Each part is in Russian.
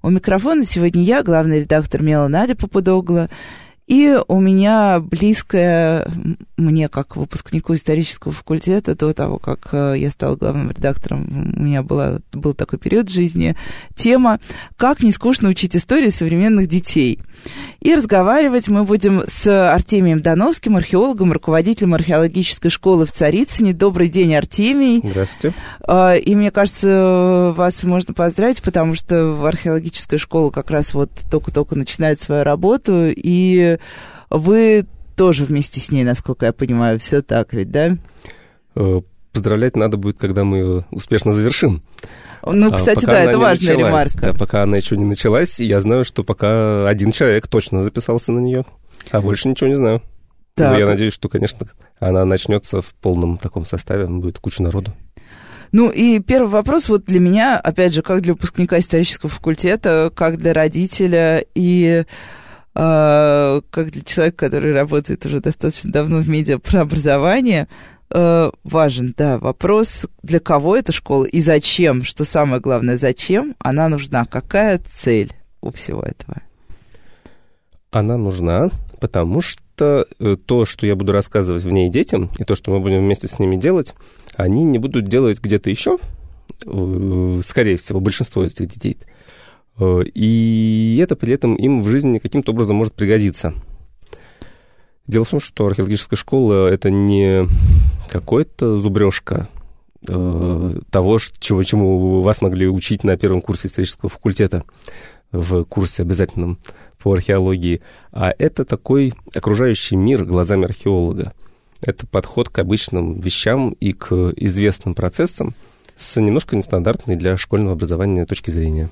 У микрофона сегодня я, главный редактор «Мела» Надя Попудогла. И у меня близкая мне, как выпускнику исторического факультета, до того, как э, я стала главным редактором, у меня была, был такой период в жизни, тема «Как не скучно учить историю современных детей». И разговаривать мы будем с Артемием Доновским, археологом, руководителем археологической школы в Царицыне. Добрый день, Артемий. Здравствуйте. А, и мне кажется, вас можно поздравить, потому что археологическая школа как раз вот только-только начинает свою работу, и вы тоже вместе с ней, насколько я понимаю, все так ведь, да? Э, поздравлять надо будет, когда мы ее успешно завершим. Ну, а кстати, а да, это важная началась, ремарка. Да, пока она еще не началась, я знаю, что пока один человек точно записался на нее, а больше ничего не знаю. Так. Но я надеюсь, что, конечно, она начнется в полном таком составе, будет куча народу. Ну и первый вопрос вот для меня, опять же, как для выпускника исторического факультета, как для родителя и как для человека, который работает уже достаточно давно в медиа про образование, э, важен, да, вопрос, для кого эта школа и зачем, что самое главное, зачем она нужна, какая цель у всего этого? Она нужна, потому что э, то, что я буду рассказывать в ней детям, и то, что мы будем вместе с ними делать, они не будут делать где-то еще, э, скорее всего, большинство этих детей. Э, и это при этом им в жизни каким-то образом может пригодиться. Дело в том, что археологическая школа — это не какой-то зубрежка э, того, чего, чему вас могли учить на первом курсе исторического факультета в курсе обязательном по археологии, а это такой окружающий мир глазами археолога. Это подход к обычным вещам и к известным процессам с немножко нестандартной для школьного образования точки зрения.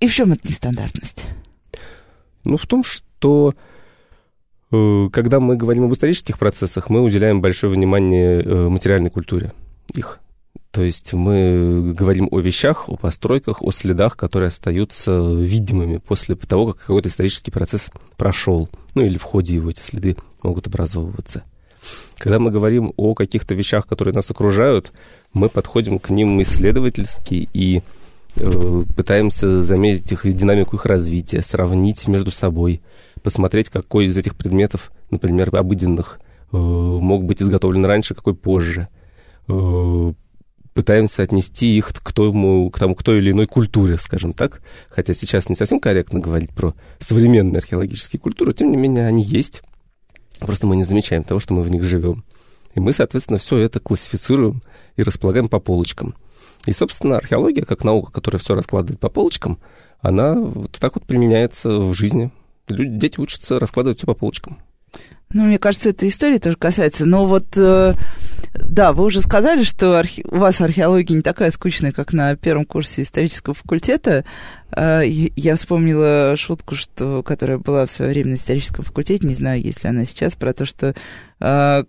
И в чем эта нестандартность? Ну, в том, что э, когда мы говорим об исторических процессах, мы уделяем большое внимание э, материальной культуре их. То есть мы говорим о вещах, о постройках, о следах, которые остаются видимыми после того, как какой-то исторический процесс прошел. Ну или в ходе его эти следы могут образовываться. Когда мы говорим о каких-то вещах, которые нас окружают, мы подходим к ним исследовательски и пытаемся заметить их динамику их развития, сравнить между собой, посмотреть, какой из этих предметов, например, обыденных, э, мог быть изготовлен раньше, какой позже. Э, пытаемся отнести их к тому, к тому, к той или иной культуре, скажем так. Хотя сейчас не совсем корректно говорить про современные археологические культуры, тем не менее они есть. Просто мы не замечаем того, что мы в них живем. И мы, соответственно, все это классифицируем и располагаем по полочкам. И, собственно, археология, как наука, которая все раскладывает по полочкам, она вот так вот применяется в жизни. Люди, дети учатся раскладывать все по полочкам. Ну, мне кажется, эта история тоже касается. Но вот, э, да, вы уже сказали, что архе... у вас археология не такая скучная, как на первом курсе исторического факультета. Э, я вспомнила шутку, что, которая была в свое время на историческом факультете, не знаю, есть ли она сейчас, про то, что э,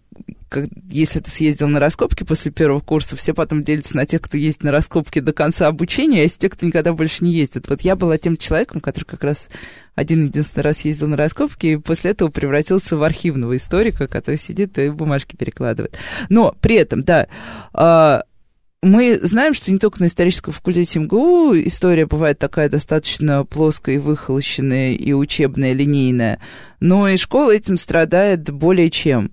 как, если ты съездил на раскопки после первого курса, все потом делятся на тех, кто ездит на раскопки до конца обучения, а есть те, кто никогда больше не ездит. Вот я была тем человеком, который как раз один-единственный раз ездил на раскопки, и после этого превратился в архивного историка, который сидит и бумажки перекладывает. Но при этом, да, а, мы знаем, что не только на историческом факультете МГУ история бывает такая достаточно плоская и выхолощенная, и учебная, линейная, но и школа этим страдает более чем.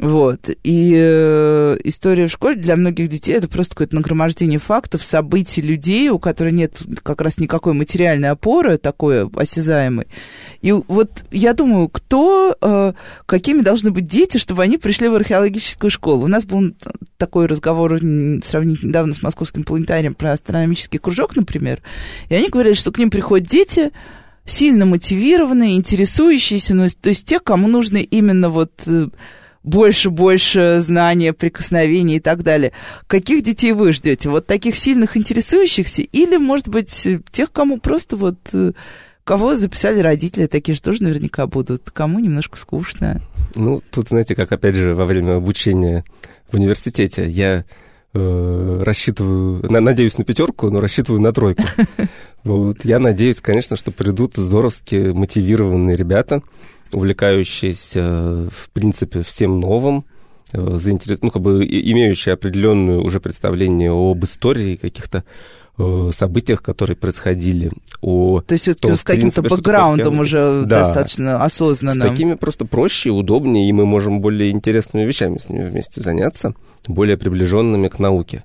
Вот. И э, история в школе для многих детей это просто какое-то нагромождение фактов, событий, людей, у которых нет как раз никакой материальной опоры такой осязаемой. И вот я думаю, кто, э, какими должны быть дети, чтобы они пришли в археологическую школу. У нас был такой разговор сравнительно недавно с московским планетарием про астрономический кружок, например, и они говорят, что к ним приходят дети, сильно мотивированные, интересующиеся, ну, то есть те, кому нужно именно вот э, больше-больше знания, прикосновений и так далее. Каких детей вы ждете? Вот таких сильных интересующихся или, может быть, тех, кому просто вот э, кого записали родители, такие же тоже наверняка будут. Кому немножко скучно. Ну, тут, знаете, как опять же во время обучения в университете я э, рассчитываю, на, надеюсь на пятерку, но рассчитываю на тройку. Вот. Я надеюсь, конечно, что придут здоровски мотивированные ребята, увлекающиеся, в принципе, всем новым, э, заинтерес... ну, как бы имеющие определенное уже представление об истории каких-то э, событиях, которые происходили, о То есть все-таки с каким-то бэкграундом уже да. достаточно осознанным. С такими просто проще, удобнее, и мы можем более интересными вещами с ними вместе заняться, более приближенными к науке.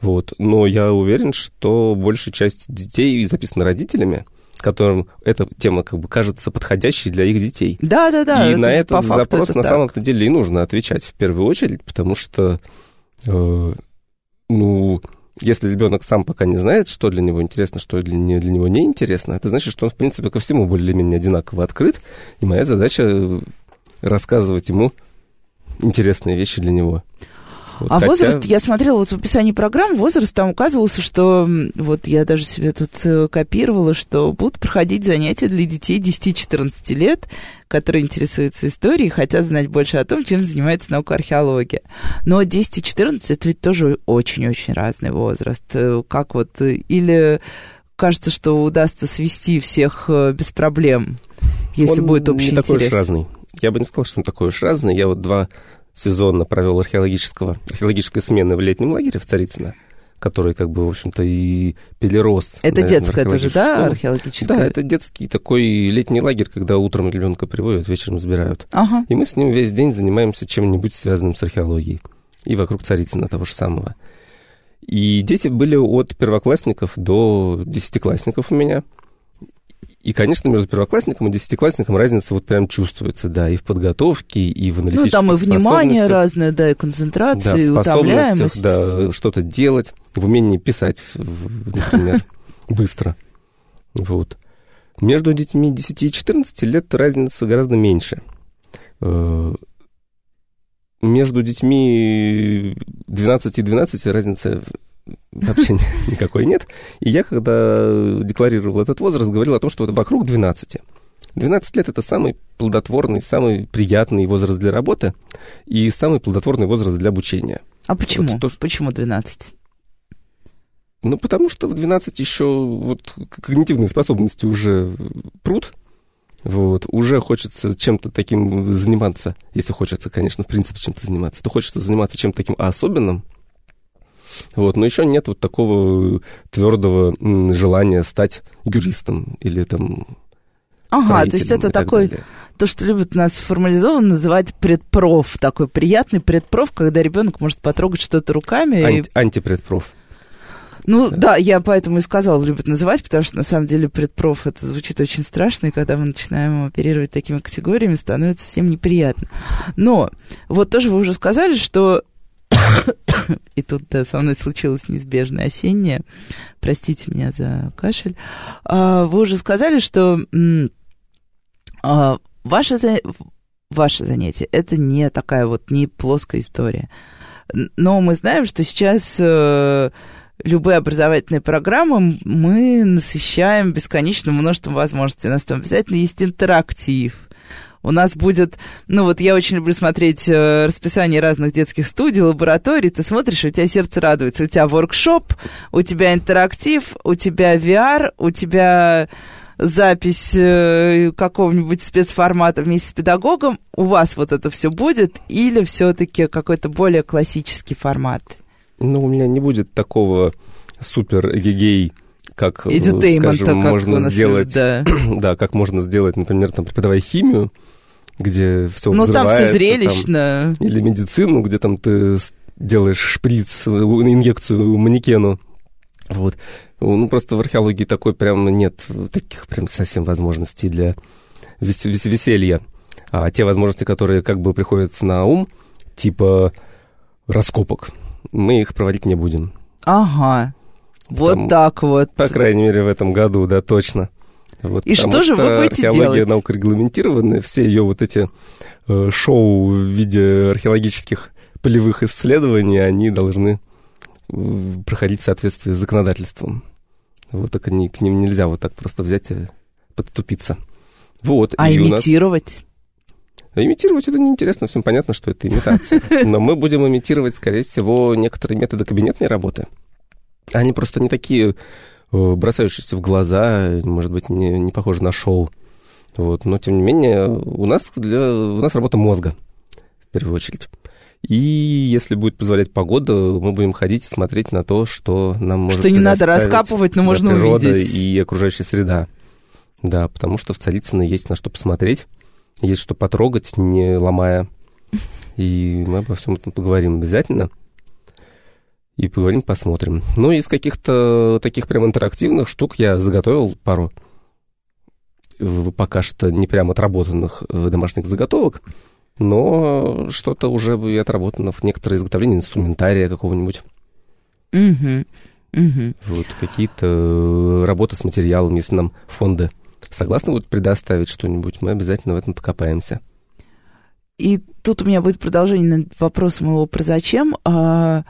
Вот. Но я уверен, что большая часть детей записана родителями, которым эта тема как бы кажется подходящей для их детей. Да, да, да. И на этот запрос это на самом-то деле и нужно отвечать в первую очередь, потому что, э, ну, если ребенок сам пока не знает, что для него интересно, что для, не, для него не интересно, это значит, что он, в принципе, ко всему более-менее одинаково открыт, и моя задача рассказывать ему интересные вещи для него. Вот, а хотя... возраст, я смотрела вот в описании программ, возраст там указывался, что вот я даже себе тут э, копировала, что будут проходить занятия для детей 10-14 лет, которые интересуются историей, хотят знать больше о том, чем занимается наука археология. Но 10 и 14 это ведь тоже очень-очень разный возраст. Э, как вот, э, или кажется, что удастся свести всех без проблем, если он будет общий не интерес. такой уж разный. Я бы не сказал, что он такой уж разный. Я вот два сезонно провел археологического, археологической смены в летнем лагере в Царицыно, который, как бы, в общем-то, и перерос. Это наверное, детская тоже, да, археологическая? Да, это детский такой летний лагерь, когда утром ребенка приводят, вечером забирают. Ага. И мы с ним весь день занимаемся чем-нибудь связанным с археологией. И вокруг Царицына того же самого. И дети были от первоклассников до десятиклассников у меня. И, конечно, между первоклассником и десятиклассником разница вот прям чувствуется, да, и в подготовке, и в аналитических Ну, там и внимание разное, да, и концентрация, да, и утомляемость. Да, что-то делать, в умении писать, например, быстро. Вот. Между детьми 10 и 14 лет разница гораздо меньше. Э, между детьми 12 и 12 разница вообще никакой нет. И я, когда декларировал этот возраст, говорил о том, что вокруг 12. 12 лет – это самый плодотворный, самый приятный возраст для работы и самый плодотворный возраст для обучения. А почему? Вот то, что... Почему 12? Ну, потому что в 12 еще вот когнитивные способности уже прут, вот, уже хочется чем-то таким заниматься, если хочется, конечно, в принципе, чем-то заниматься, то хочется заниматься чем-то таким особенным, вот, но еще нет вот такого твердого желания стать юристом или там Ага, то есть это такой, далее. то, что любят нас формализованно называть предпроф, такой приятный предпроф, когда ребенок может потрогать что-то руками. Анти, и... Антипредпроф. Ну да. да, я поэтому и сказала, любят называть, потому что на самом деле предпроф это звучит очень страшно, и когда мы начинаем оперировать такими категориями, становится совсем неприятно. Но вот тоже вы уже сказали, что и тут да, со мной случилось неизбежное осеннее. Простите меня за кашель. А, вы уже сказали, что а, ваше, ваше занятие это не такая вот не плоская история. Но мы знаем, что сейчас э, любые образовательные программы мы насыщаем бесконечным множеством возможностей. У нас там обязательно есть интерактив у нас будет, ну вот я очень люблю смотреть э, расписание разных детских студий, лабораторий. Ты смотришь, у тебя сердце радуется. У тебя воркшоп, у тебя интерактив, у тебя VR, у тебя запись э, какого-нибудь спецформата вместе с педагогом. У вас вот это все будет или все-таки какой-то более классический формат? Ну, у меня не будет такого супер эгегей как, э, скажем, как можно сделать, да. да, как можно сделать, например, там, преподавая химию, где все Ну, там все зрелищно. Там, или медицину, где там ты делаешь шприц, инъекцию манекену. Вот. Ну, просто в археологии такой прям нет таких прям совсем возможностей для вес вес веселья. А те возможности, которые как бы приходят на ум, типа раскопок, мы их проводить не будем. Ага. Вот Там, так вот. По крайней мере, в этом году, да, точно. Вот, и что же вы будете археология делать? наука регламентированная, все ее вот эти э, шоу в виде археологических полевых исследований, они должны э, проходить в соответствии с законодательством. Вот так они, к ним нельзя вот так просто взять и подступиться. Вот. А и имитировать? Нас... Имитировать это неинтересно, всем понятно, что это имитация. Но мы будем имитировать, скорее всего, некоторые методы кабинетной работы. Они просто не такие э, бросающиеся в глаза, может быть, не, не похожи на шоу. Вот. Но, тем не менее, у нас, для, у нас работа мозга, в первую очередь. И если будет позволять погода, мы будем ходить и смотреть на то, что нам может Что не надо раскапывать, но можно природа увидеть. и окружающая среда. Да, потому что в Царицыно есть на что посмотреть, есть что потрогать, не ломая. И мы обо всем этом поговорим обязательно. И поговорим, посмотрим. Ну, из каких-то таких прям интерактивных штук я заготовил пару пока что не прям отработанных э, домашних заготовок, но что-то уже и отработано в некоторые изготовления инструментария какого-нибудь. Угу. Угу. Вот какие-то э, работы с материалом, если нам фонды согласны будут предоставить что-нибудь, мы обязательно в этом покопаемся. И тут у меня будет продолжение на вопрос моего про зачем. А,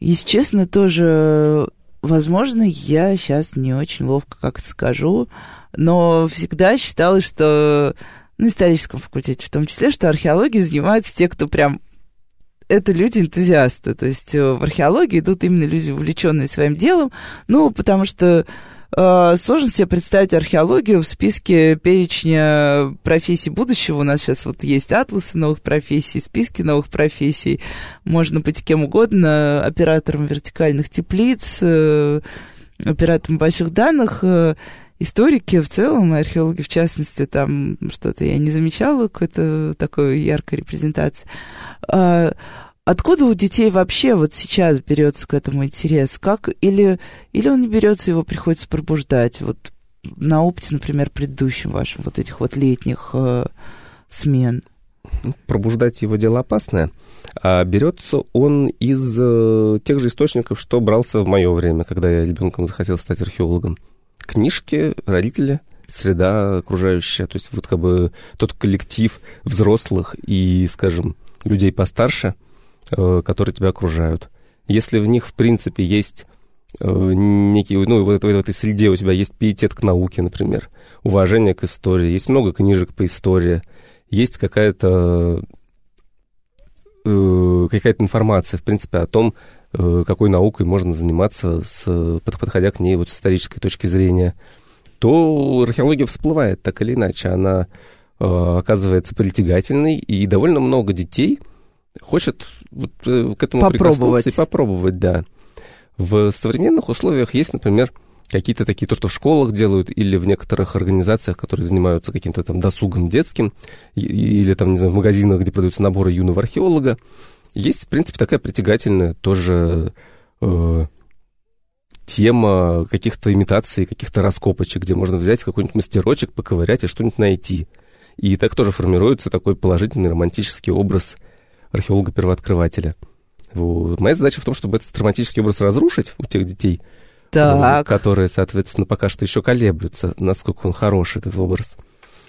если честно, тоже, возможно, я сейчас не очень ловко как скажу, но всегда считала, что на историческом факультете в том числе, что археологией занимаются те, кто прям это люди-энтузиасты. То есть э, в археологии идут именно люди, увлеченные своим делом. Ну, потому что сложно себе представить археологию в списке перечня профессий будущего. У нас сейчас вот есть атласы новых профессий, списки новых профессий. Можно быть кем угодно, оператором вертикальных теплиц, э, оператором больших данных. Э, историки в целом, археологи в частности, там что-то я не замечала, какой-то такой яркой репрезентации. Откуда у детей вообще вот сейчас берется к этому интерес? Как, или, или он не берется, его приходится пробуждать? Вот на опыте, например, предыдущем вашем, вот этих вот летних э, смен. Пробуждать его дело опасное. А берется он из э, тех же источников, что брался в мое время, когда я ребенком захотел стать археологом книжки, родители, среда окружающая, то есть вот как бы тот коллектив взрослых и, скажем, людей постарше, которые тебя окружают. Если в них, в принципе, есть э, некий, ну, вот в этой среде у тебя есть пиетет к науке, например, уважение к истории, есть много книжек по истории, есть какая-то э, какая-то информация, в принципе, о том, Э, какой наукой можно заниматься, с, подходя к ней вот с исторической точки зрения, то археология всплывает так или иначе. Она э, оказывается притягательной, и довольно много детей хочет вот, э, к этому попробовать. и попробовать, да. В современных условиях есть, например, какие-то такие, то, что в школах делают, или в некоторых организациях, которые занимаются каким-то там досугом детским, или там, не знаю, в магазинах, где продаются наборы юного археолога, есть, в принципе, такая притягательная тоже э, тема каких-то имитаций, каких-то раскопочек, где можно взять какой-нибудь мастерочек, поковырять и что-нибудь найти. И так тоже формируется такой положительный романтический образ археолога-первооткрывателя. Вот. Моя задача в том, чтобы этот романтический образ разрушить у тех детей, так. которые, соответственно, пока что еще колеблются, насколько он хороший, этот образ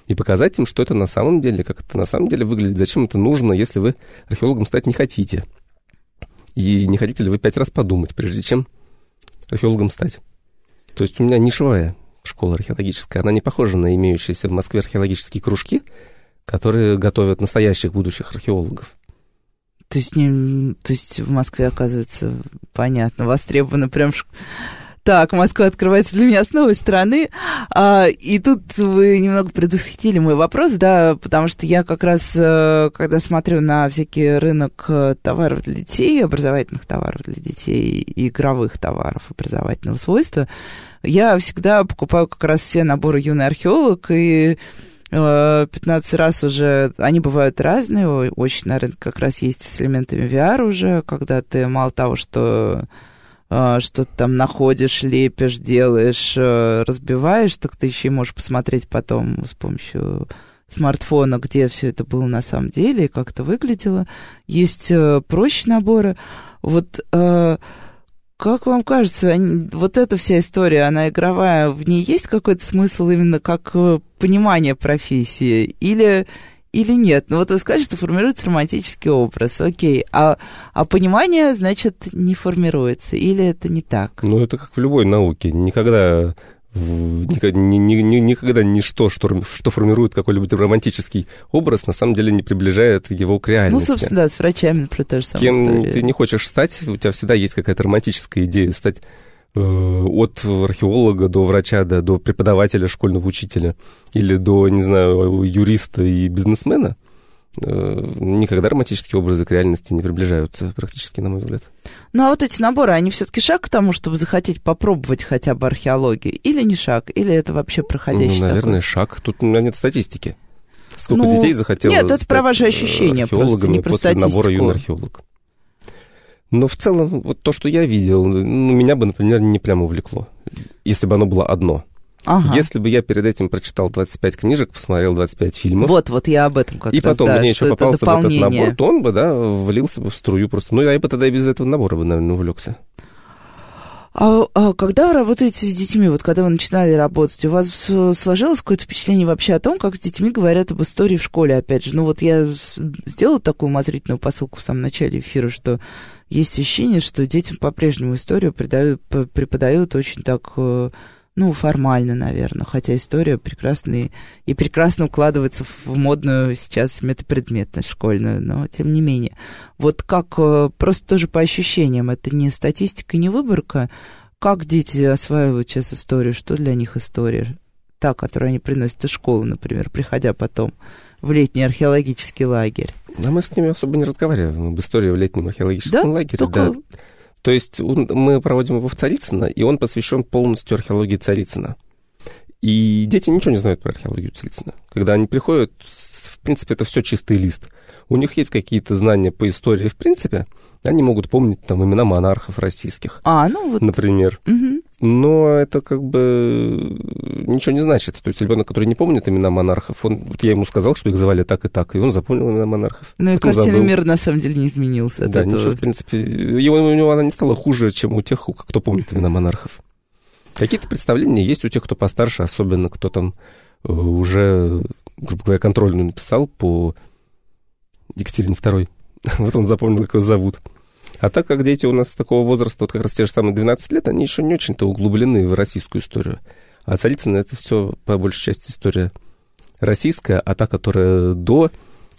и показать им, что это на самом деле, как это на самом деле выглядит, зачем это нужно, если вы археологом стать не хотите. И не хотите ли вы пять раз подумать, прежде чем археологом стать. То есть у меня нишевая школа археологическая, она не похожа на имеющиеся в Москве археологические кружки, которые готовят настоящих будущих археологов. То есть, не, то есть в Москве, оказывается, понятно, востребовано прям так, Москва открывается для меня с новой стороны. А, и тут вы немного предусхитили мой вопрос, да, потому что я как раз, э, когда смотрю на всякий рынок э, товаров для детей, образовательных товаров для детей игровых товаров образовательного свойства, я всегда покупаю как раз все наборы «Юный археолог» и 15 э, раз уже, они бывают разные, очень на рынке как раз есть с элементами VR уже, когда ты мало того, что а, что ты там находишь, лепишь, делаешь, э, разбиваешь, так ты еще и можешь посмотреть потом с помощью смартфона, где все это было на самом деле и как это выглядело. Есть э, проще наборы. Вот э, как вам кажется, вот эта вся история, она игровая, в ней есть какой-то смысл именно как понимание профессии? Или, или нет. Ну вот вы скажете, что формируется романтический образ, окей, а, а понимание, значит, не формируется, или это не так? Ну это как в любой науке. Никогда никогда, ни, ни, никогда ничто, что, что формирует какой-либо романтический образ, на самом деле не приближает его к реальности. Ну, собственно, да, с врачами, например, тоже самое Кем история. ты не хочешь стать, у тебя всегда есть какая-то романтическая идея стать э, от археолога до врача, да, до преподавателя, школьного учителя или до, не знаю, юриста и бизнесмена. Э, никогда романтические образы к реальности не приближаются практически, на мой взгляд. Ну, а вот эти наборы, они все-таки шаг к тому, чтобы захотеть попробовать хотя бы археологию? Или не шаг? Или это вообще проходящий Ну, наверное, такой? шаг. Тут у меня нет статистики. Сколько Ну, детей захотело нет, это про ваши э, ощущения просто, не про после набора статистику. юный археолог. Но в целом, вот то, что я видел, ну, меня бы, например, не прямо увлекло, если бы оно было одно. Ага. Если бы я перед этим прочитал 25 книжек, посмотрел 25 фильмов, Вот, вот я об этом как и раз, потом да, мне еще попался бы этот набор, то он бы, да, влился бы в струю просто. Ну, я бы тогда и без этого набора бы, наверное, увлекся. А, а когда вы работаете с детьми, вот когда вы начинали работать, у вас с- сложилось какое-то впечатление вообще о том, как с детьми говорят об истории в школе, опять же? Ну вот я сделала такую умозрительную посылку в самом начале эфира, что есть ощущение, что детям по-прежнему историю придают, п- преподают очень так, э, ну, формально, наверное, хотя история прекрасно и, и прекрасно укладывается в модную сейчас метапредметность школьную, но тем не менее. Вот как, э, просто тоже по ощущениям, это не статистика, не выборка, как дети осваивают сейчас историю, что для них история? Та, которую они приносят из школы, например, приходя потом в летний археологический лагерь. А мы с ними особо не разговариваем об истории в летнем археологическом Да? лагере. Только Да. То есть он- мы проводим его в Царицыно, и он посвящен полностью археологии Царицына. И дети ничего не знают про археологию Царицына. Когда они приходят, в принципе, это все чистый лист. У них есть какие-то знания по истории, в принципе. Они могут помнить там имена монархов российских, А, ну вот. например. мгм. Но это как бы ничего не значит. То есть ребенок, который не помнит имена монархов, он, вот я ему сказал, что их звали так и так, и он запомнил имена монархов. Ну и картина забыл. мира на самом деле не изменился Да, этого. ничего, в принципе, его, у него она не стала хуже, чем у тех, кто помнит имена монархов. Какие-то представления есть у тех, кто постарше, особенно кто там э, уже, грубо говоря, контрольную написал по Екатерине II. вот он запомнил, как его зовут. А так как дети у нас такого возраста, вот как раз те же самые 12 лет, они еще не очень-то углублены в российскую историю. А Царицына это все, по большей части, история российская, а та, которая до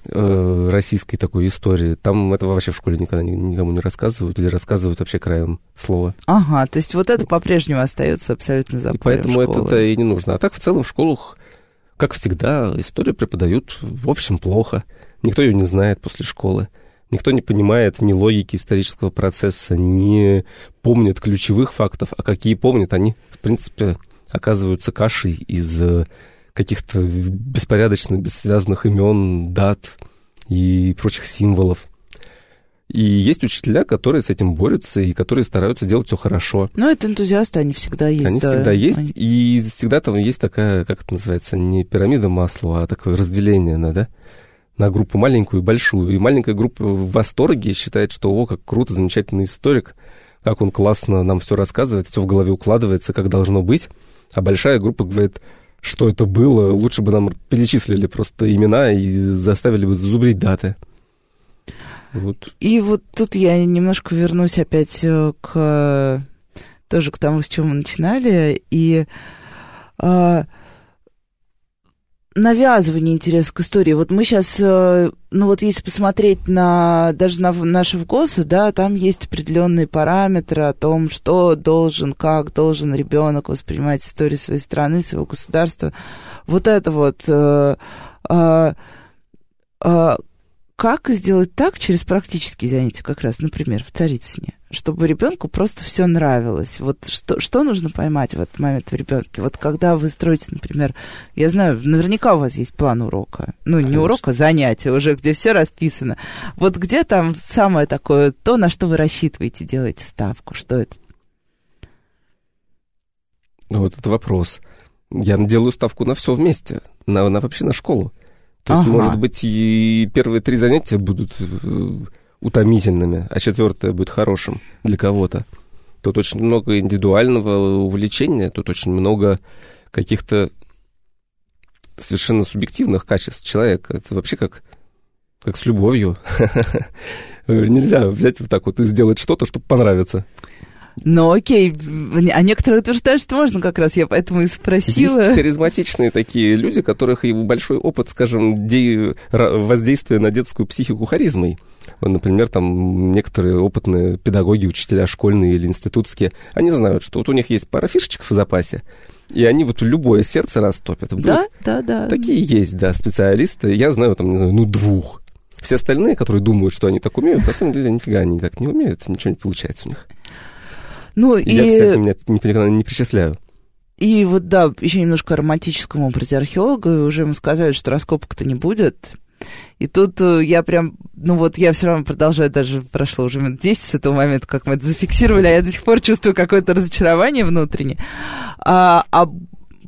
э, российской такой истории, там этого вообще в школе никогда ни- никому не рассказывают или рассказывают вообще краем слова. Ага, то есть вот это по-прежнему остается абсолютно за И поэтому это и не нужно. А так в целом в школах, как всегда, историю преподают, в общем, плохо. Никто ее не знает после школы. Никто не понимает ни логики исторического процесса, не помнит ключевых фактов, а какие помнят, они, в принципе, оказываются кашей из э, каких-то беспорядочно бессвязных имен, дат и прочих символов. И есть учителя, которые с этим борются и которые стараются делать все хорошо. Ну, это энтузиасты, они всегда есть. Они да. всегда есть, Они- и всегда там есть такая, как это называется, не пирамида масла, а такое разделение на, да, на группу маленькую и большую. И маленькая группа в восторге считает, что, о, как круто, замечательный историк, как он классно нам все рассказывает, все в голове укладывается, как должно быть. А большая группа говорит, что это было, лучше бы нам перечислили просто имена и заставили бы зубрить даты. Вот. И вот тут я немножко вернусь опять э, к тоже к тому, с чего мы начинали, и э, навязывание интереса к истории. Вот мы сейчас, ну вот если посмотреть на даже на наши ВГОСы, да, там есть определенные параметры о том, что должен, как должен ребенок воспринимать историю своей страны, своего государства. Вот это вот. э, э, э, как сделать так через практические занятия, как раз, например, в Царицыне, чтобы ребенку просто все нравилось? Вот что, что нужно поймать в этот момент в ребенке? Вот когда вы строите, например, я знаю, наверняка у вас есть план урока. Ну, не Конечно. урока, а занятия уже, где все расписано. Вот где там самое такое, то, на что вы рассчитываете, делаете ставку? Что это? Ну, Вот это вопрос. Я делаю ставку на все вместе, на, на вообще на школу. То есть, Ага. может быть, и первые три занятия будут э, утомительными, а четвертое будет хорошим для кого-то. Тут очень много индивидуального увлечения, тут очень много каких-то совершенно субъективных качеств человека. Это вообще как, как с любовью. Нельзя взять вот так вот и сделать что-то, чтобы понравиться. Ну, окей. А некоторые утверждают, что можно как раз. Я поэтому и спросила. Есть харизматичные такие люди, у которых и большой опыт, скажем, де... воздействия на детскую психику харизмой. Например, там некоторые опытные педагоги, учителя школьные или институтские, они знают, что вот у них есть пара фишечек в запасе, и они вот любое сердце растопят. Да, да, да. Такие есть, да, специалисты. Я знаю, там, не знаю, ну, двух. Все остальные, которые думают, что они так умеют, на самом деле нифига они так не умеют, ничего не получается у них. Ну, и... Я, кстати, меня не, не причисляю. И вот, да, еще немножко о романтическом образе археолога. Уже мы сказали, что раскопок-то не будет. И тут э, я прям, ну вот я все равно продолжаю, даже прошло уже минут 10 с этого момента, как мы это зафиксировали, а я до сих пор чувствую какое-то разочарование внутреннее. А, а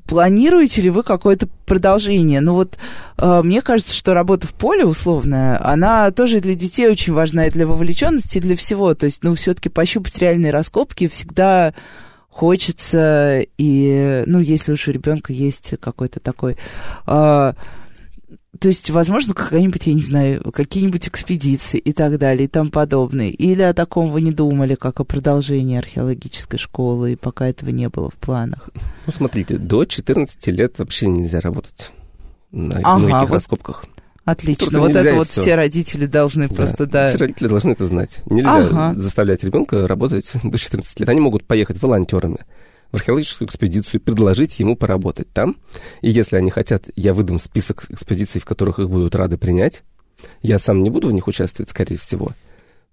планируете ли вы какое-то продолжение? Ну вот э, мне кажется, что работа в поле условная, она тоже для детей очень важна, и для вовлеченности, и для всего. То есть, ну, все-таки пощупать реальные раскопки всегда хочется, и, ну, если уж у ребенка есть какой-то такой... Э, то есть, возможно, какая-нибудь, я не знаю, какие-нибудь экспедиции и так далее, и там подобное. Или о таком вы не думали, как о продолжении археологической школы, и пока этого не было в планах? Ну, смотрите, до 14 лет вообще нельзя работать на ага, многих вот. раскопках. Отлично. Вот это вот все. все родители должны да. просто, да. Все родители должны это знать. Нельзя ага. заставлять ребенка работать до 14 лет. Они могут поехать волонтерами в археологическую экспедицию предложить ему поработать там. И если они хотят, я выдам список экспедиций, в которых их будут рады принять. Я сам не буду в них участвовать, скорее всего.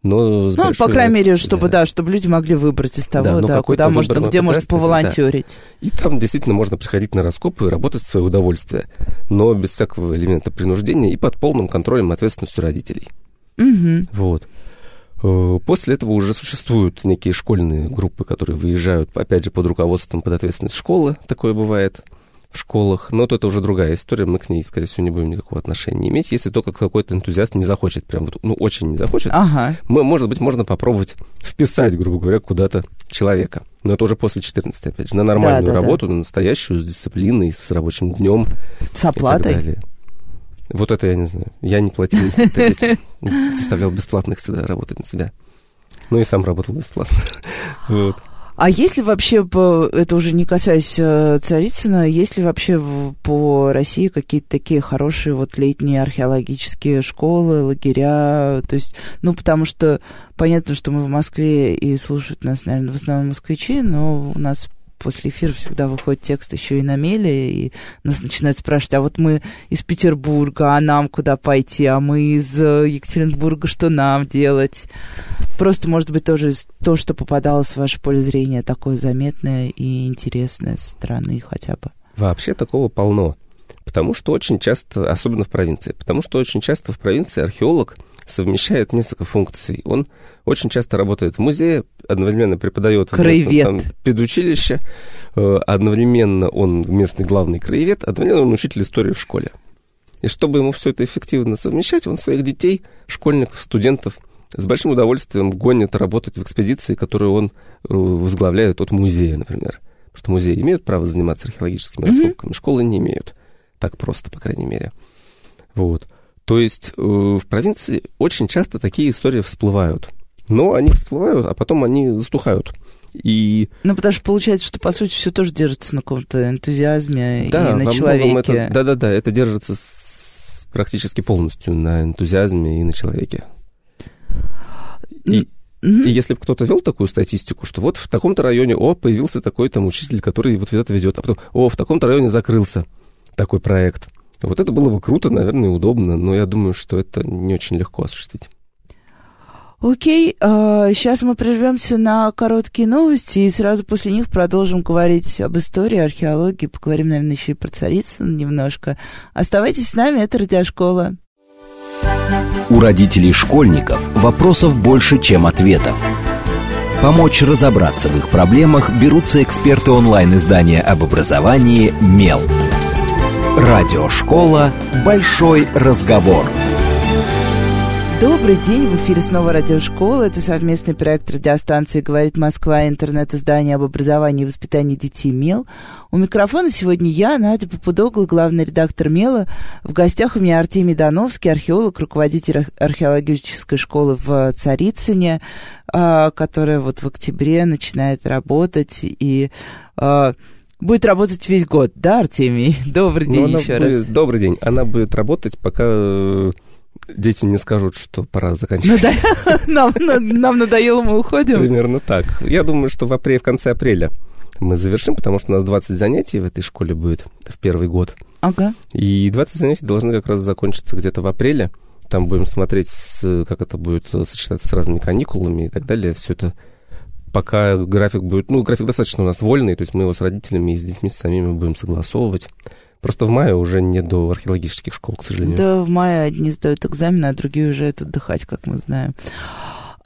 Но ну, по крайней мере, чтобы, да. чтобы люди могли выбрать из того, да, да куда можно, где можно поволонтерить. Да. И там действительно можно приходить на раскопы и работать в свое удовольствие, но без всякого элемента принуждения и под полным контролем и ответственностью родителей. Угу. Вот. Э, после этого уже существуют некие школьные группы, которые выезжают, опять же, под руководством, под ответственность школы. Такое бывает в школах. Но это уже другая история, мы к ней, скорее всего, не будем никакого отношения иметь, если только какой-то энтузиаст не захочет, прям вот, ну, очень не захочет. Ага. Мы, может быть, можно попробовать вписать, грубо говоря, куда-то человека. Но это уже после 14, опять же, на нормальную да, да, работу, да. на настоящую, с дисциплиной, с рабочим днем. С оплатой? Вот это я не знаю. Я не платил Заставлял бесплатных всегда работать на себя. Ну и сам работал бесплатно. вот. А если вообще, это уже не касаясь э, Царицына, есть ли вообще по России какие-то такие хорошие вот летние археологические школы, лагеря? То есть, ну, потому что понятно, что мы в Москве и слушают нас, наверное, в основном москвичи, но у нас после эфира всегда выходит текст еще и на меле, и нас начинают спрашивать, а вот мы из Петербурга, а нам куда пойти, а мы из э, Екатеринбурга, что нам делать? Просто, может быть, тоже то, что попадалось в ваше поле зрения, такое заметное и интересное со стороны хотя бы. Вообще такого полно. Потому что очень часто, особенно в провинции, потому что очень часто в провинции археолог совмещает несколько функций. Он очень часто работает в музее, одновременно преподает в местном там, педучилище, э, одновременно он местный главный краевед, одновременно он учитель истории в школе. И чтобы ему все это эффективно совмещать, он своих детей, школьников, студентов с большим удовольствием гонит работать в экспедиции, которую он э, возглавляет от музея, например. Потому что музеи имеют право заниматься археологическими mm-hmm. раскопками, школы не имеют. Так просто, по крайней мере. Вот. То есть э, в провинции очень часто такие истории всплывают. Но они всплывают, а потом они затухают. И... Ну, потому что получается, что, по сути, все тоже держится на каком-то энтузиазме да, и на человеке. Да-да-да, это держится с, практически полностью на энтузиазме и на человеке. И, mm-hmm. и если бы кто-то вел такую статистику, что вот в таком-то районе, о, появился такой там учитель, который вот это ведет, а потом, о, в таком-то районе закрылся такой проект. Вот это было бы круто, наверное, удобно, но я думаю, что это не очень легко осуществить. Окей, э, сейчас мы прервемся на короткие новости и сразу после них продолжим говорить об истории, археологии, поговорим, наверное, еще и про Царицына немножко. Оставайтесь с нами, это Радиошкола. У родителей школьников вопросов больше, чем ответов. Помочь разобраться в их проблемах берутся эксперты онлайн-издания об образовании «Мел». Радиошкола «Большой разговор». Добрый день, в эфире снова радиошкола. Это совместный проект радиостанции «Говорит Москва» интернет-издание об образовании и воспитании детей «Мел». У микрофона сегодня я, Надя Попудогла, главный редактор «Мела». В гостях у меня Артемий Дановский, археолог, руководитель археологической школы в Царицыне, а, которая вот в октябре начинает работать и а, будет работать весь год, да, Артемий? Добрый день Ну, еще будет- раз. Добрый день. Она будет работать, пока э, дети не скажут, что пора заканчивать. Нада- Нам, нам надоело, мы уходим. Примерно так. Я думаю, что в, апреле, в конце апреля мы завершим, потому что у нас 20 занятий в этой школе будет в первый год. Ага. И 20 занятий должны как раз закончиться где-то в апреле. Там будем смотреть, как это будет сочетаться с разными каникулами и так далее. Все это пока график будет... Ну, график достаточно у нас вольный, то есть мы его с родителями и с детьми с самими будем согласовывать. Просто в мае уже не до археологических школ, к сожалению. Да, в мае одни сдают экзамены, а другие уезжают отдыхать, как мы знаем.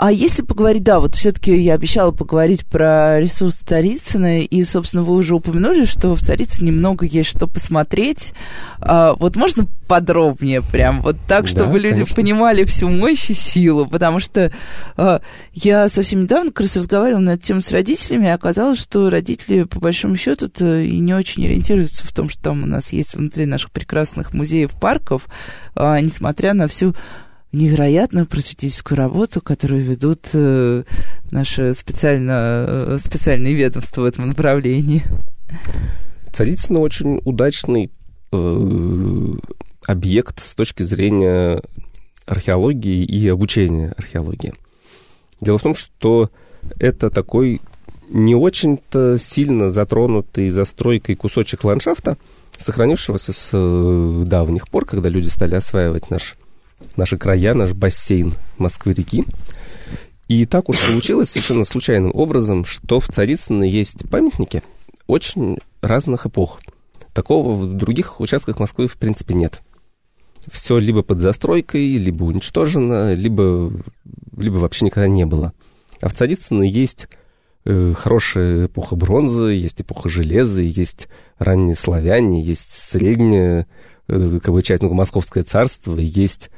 А если поговорить, да, вот все-таки я обещала поговорить про ресурс Царицына, и, собственно, вы уже упомянули, что в Царицыне много есть что посмотреть. А, вот можно подробнее прям, вот так, Да, чтобы люди конечно. понимали всю мощь и силу, потому что а, я совсем недавно как раз разговаривала на эту тему с родителями, и оказалось, что родители, по большому счету, и не очень ориентируются в том, что там у нас есть внутри наших прекрасных музеев, парков, а, несмотря на всю невероятную просветительскую работу, которую ведут э, наши специально, э, специальные ведомства в этом направлении. Царицыно очень удачный э, объект с точки зрения археологии и обучения археологии. Дело в том, что это такой не очень-то сильно затронутый застройкой кусочек ландшафта, сохранившегося с э, давних пор, когда люди стали осваивать наш, наши края, наш бассейн Москвы-реки. И так уж получилось совершенно случайным образом, что в Царицыно есть памятники очень разных эпох. Такого в других участках Москвы в принципе нет. Все либо под застройкой, либо уничтожено, либо, либо вообще никогда не было. А в Царицыно есть э, хорошая эпоха бронзы, есть эпоха железа, есть ранние славяне, есть среднее, э, как бы часть, ну, Московское царство, есть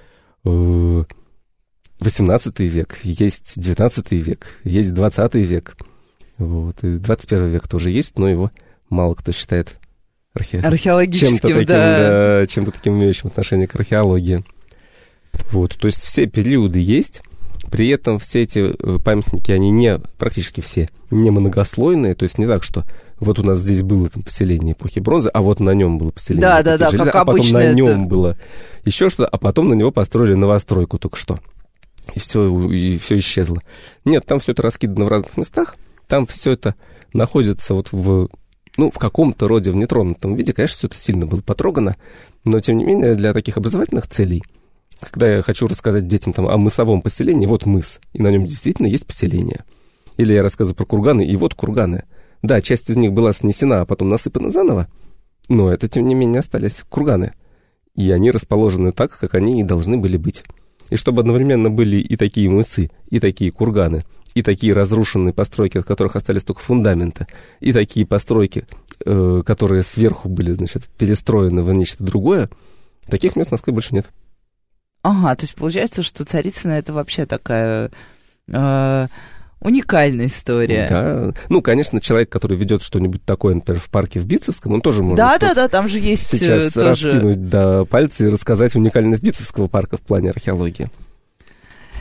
18 век, есть 19 век, есть 20 век. Вот, и 21 век тоже есть, но его мало кто считает архе... чем-то Археологическим, таким, да. да, чем-то таким имеющим отношение к археологии. Вот, то есть все периоды есть, при этом все эти э, памятники, они не, практически все, не многослойные, то есть не так, что вот у нас здесь было там, поселение эпохи бронзы, а вот на нем было поселение Да, эпохи да, да, железа, как а потом на это. нем было еще что-то, а потом на него построили новостройку только что. И все, и все исчезло. Нет, там все это раскидано в разных местах, там все это находится вот в, ну, в каком-то роде в нетронутом виде. Конечно, все это сильно было потрогано, но, тем не менее, для таких образовательных целей, когда я хочу рассказать детям там, о мысовом поселении, вот мыс, и на нем действительно есть поселение. Или я рассказываю про курганы, и вот курганы. Да, часть из них была снесена, а потом насыпана заново, но это, тем не менее, остались курганы. И они расположены так, как они и должны были быть. И чтобы одновременно были и такие мысы, и такие курганы, и такие разрушенные постройки, от которых остались только фундаменты, и такие постройки, э, которые сверху были, значит, перестроены в нечто другое, таких мест в Москве больше нет. Ага, то есть получается, что Царицына это вообще такая э, уникальная история. Да. Ну, конечно, человек, который ведет что-нибудь такое, например, в парке в Битцевском, он тоже может Да, да, да, там же есть э, сейчас тоже... раскинуть до пальца и рассказать уникальность Битцевского парка в плане археологии.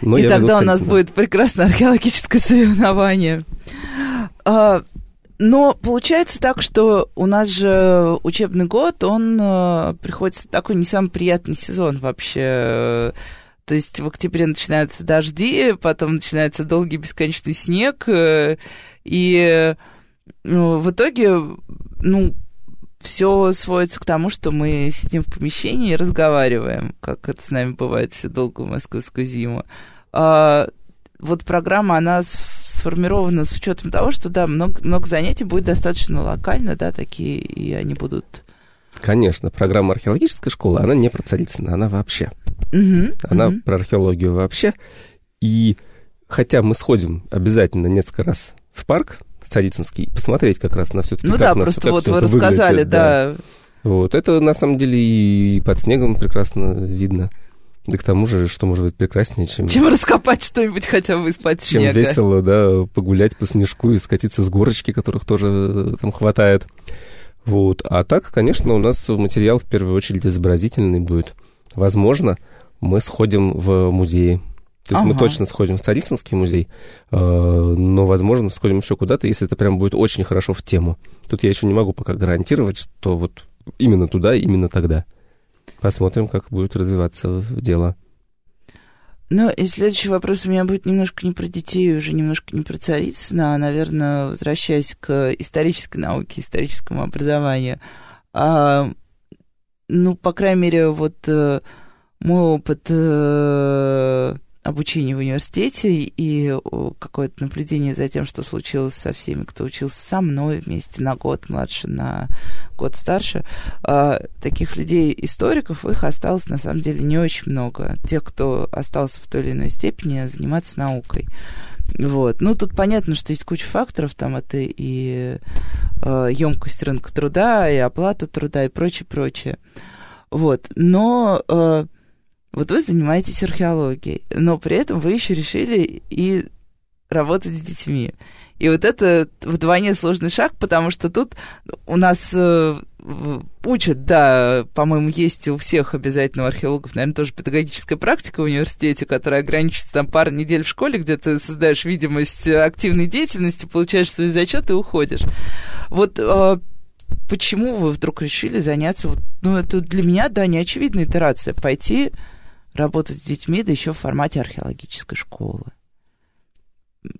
Но и тогда у нас Царицыно. будет прекрасное археологическое соревнование. А, но получается так, что у нас же учебный год, он э, приходится такой не самый приятный сезон вообще. То есть в октябре начинаются дожди, потом начинается долгий бесконечный снег, э, и ну, в итоге, ну, все сводится к тому, что мы сидим в помещении и разговариваем, как это с нами бывает всю долгую московскую зиму. А, вот программа, она сформирована с учетом того, что, да, много, много занятий будет достаточно локально, да, такие, и они будут... Конечно, программа археологической школы, она не про Царицыно, она вообще. Мгм, Она мгм. про археологию вообще. И хотя мы сходим обязательно несколько раз в парк Царицынский, посмотреть как раз на все-таки, Ну как да, на просто как вот вы это выглядит, рассказали, да. Вот, это на самом деле и под снегом прекрасно видно. Да к тому же, что может быть прекраснее, чем... Чем раскопать что-нибудь хотя бы из-под Чем снега. весело, да, погулять по снежку и скатиться с горочки, которых тоже э, там хватает. Вот. А так, конечно, у нас материал в первую очередь изобразительный будет. Возможно, мы сходим в музеи. То есть мы Ага. точно сходим в Царицынский музей, э, но, возможно, сходим еще куда-то, если это прям будет очень хорошо в тему. Тут я еще не могу пока гарантировать, что вот именно туда, именно тогда. Посмотрим, как будет развиваться дело. Ну, и следующий вопрос у меня будет немножко не про детей, уже немножко не про Царицына, а, наверное, возвращаясь к исторической науке, историческому образованию. А, ну, по крайней мере, вот э, мой опыт э, обучения в университете и э, какое-то наблюдение за тем, что случилось со всеми, кто учился со мной вместе на год младше, на год старше, а, таких людей, историков, их осталось на самом деле не очень много. Тех, кто остался в той или иной степени заниматься наукой. Вот. Ну, тут понятно, что есть куча факторов, там это и э, емкость рынка труда, и оплата труда, и прочее, прочее. Вот. Но э, вот вы занимаетесь археологией, но при этом вы еще решили и работать с детьми. И вот это вдвойне сложный шаг, потому что тут у нас э, учат, да, по-моему, есть у всех обязательно у археологов, наверное, тоже педагогическая практика в университете, которая ограничивается там пару недель в школе, где ты создаешь видимость активной деятельности, получаешь свои зачеты и уходишь. Вот э, почему вы вдруг решили заняться, ну, это для меня, да, неочевидная итерация, пойти работать с детьми, да еще в формате археологической школы.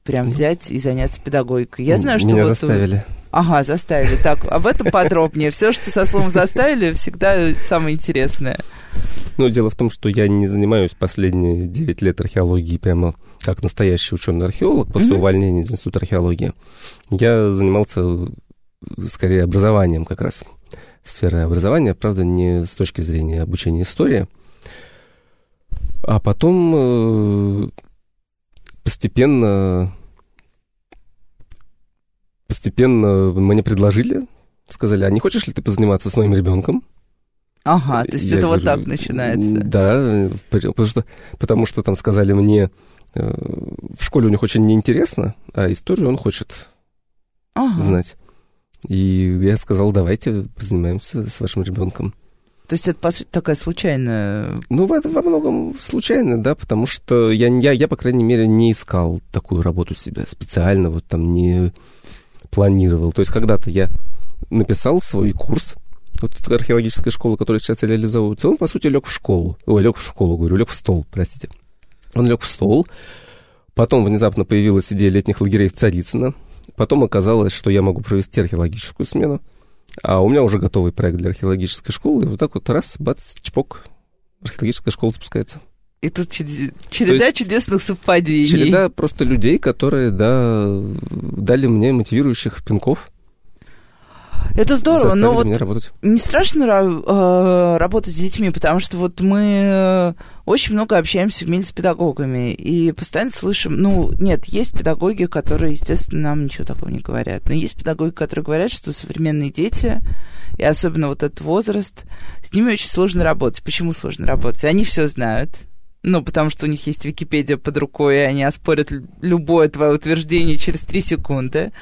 Прям взять и заняться педагогикой. Я знаю, что Меня вот вы- заставили. Ага, заставили. Так, об этом подробнее. Все, что со словом заставили, всегда самое интересное. Ну, дело в том, что я не занимаюсь последние 9 лет археологией прямо как настоящий ученый-археолог после Мгм. увольнения из Института археологии. Я занимался э, скорее образованием как раз, сферой образования, правда, не с точки зрения обучения истории. А потом э, постепенно постепенно мне предложили, сказали, а не хочешь ли ты позаниматься с моим ребенком? Ага, то есть Я это вот говорю, так начинается. Да, потому что, потому что там сказали мне, э, в школе у них очень неинтересно, а историю он хочет Ага. знать. И я сказал, давайте позанимаемся с вашим ребенком. То есть это, такая случайная... Ну, в- во многом случайно, да, потому что я, я, я, по крайней мере, не искал такую работу себя специально, вот там не планировал. То есть когда-то я написал свой курс, вот археологическая школа, которая сейчас реализовывается, он, по сути, лег в школу. Ой, лег в школу, говорю, лег в стол, простите. Он лег в стол. Потом внезапно появилась идея летних лагерей в Царицыно. Потом оказалось, что я могу провести археологическую смену. А у меня уже готовый проект для археологической школы. И вот так вот раз, бац, чпок, археологическая школа запускается. И тут череда есть чудесных совпадений. Череда просто людей, которые, да, дали мне мотивирующих пинков. Это здорово, но вот работать. не страшно ра- э, работать с детьми, потому что вот мы э, очень много общаемся вместе с педагогами и постоянно слышим, ну, нет, есть педагоги, которые, естественно, нам ничего такого не говорят, но есть педагоги, которые говорят, что современные дети, и особенно вот этот возраст, с ними очень сложно работать. Почему сложно работать? Они все знают, ну, потому что у них есть Википедия под рукой, и они оспорят лю- любое твое утверждение через три секунды.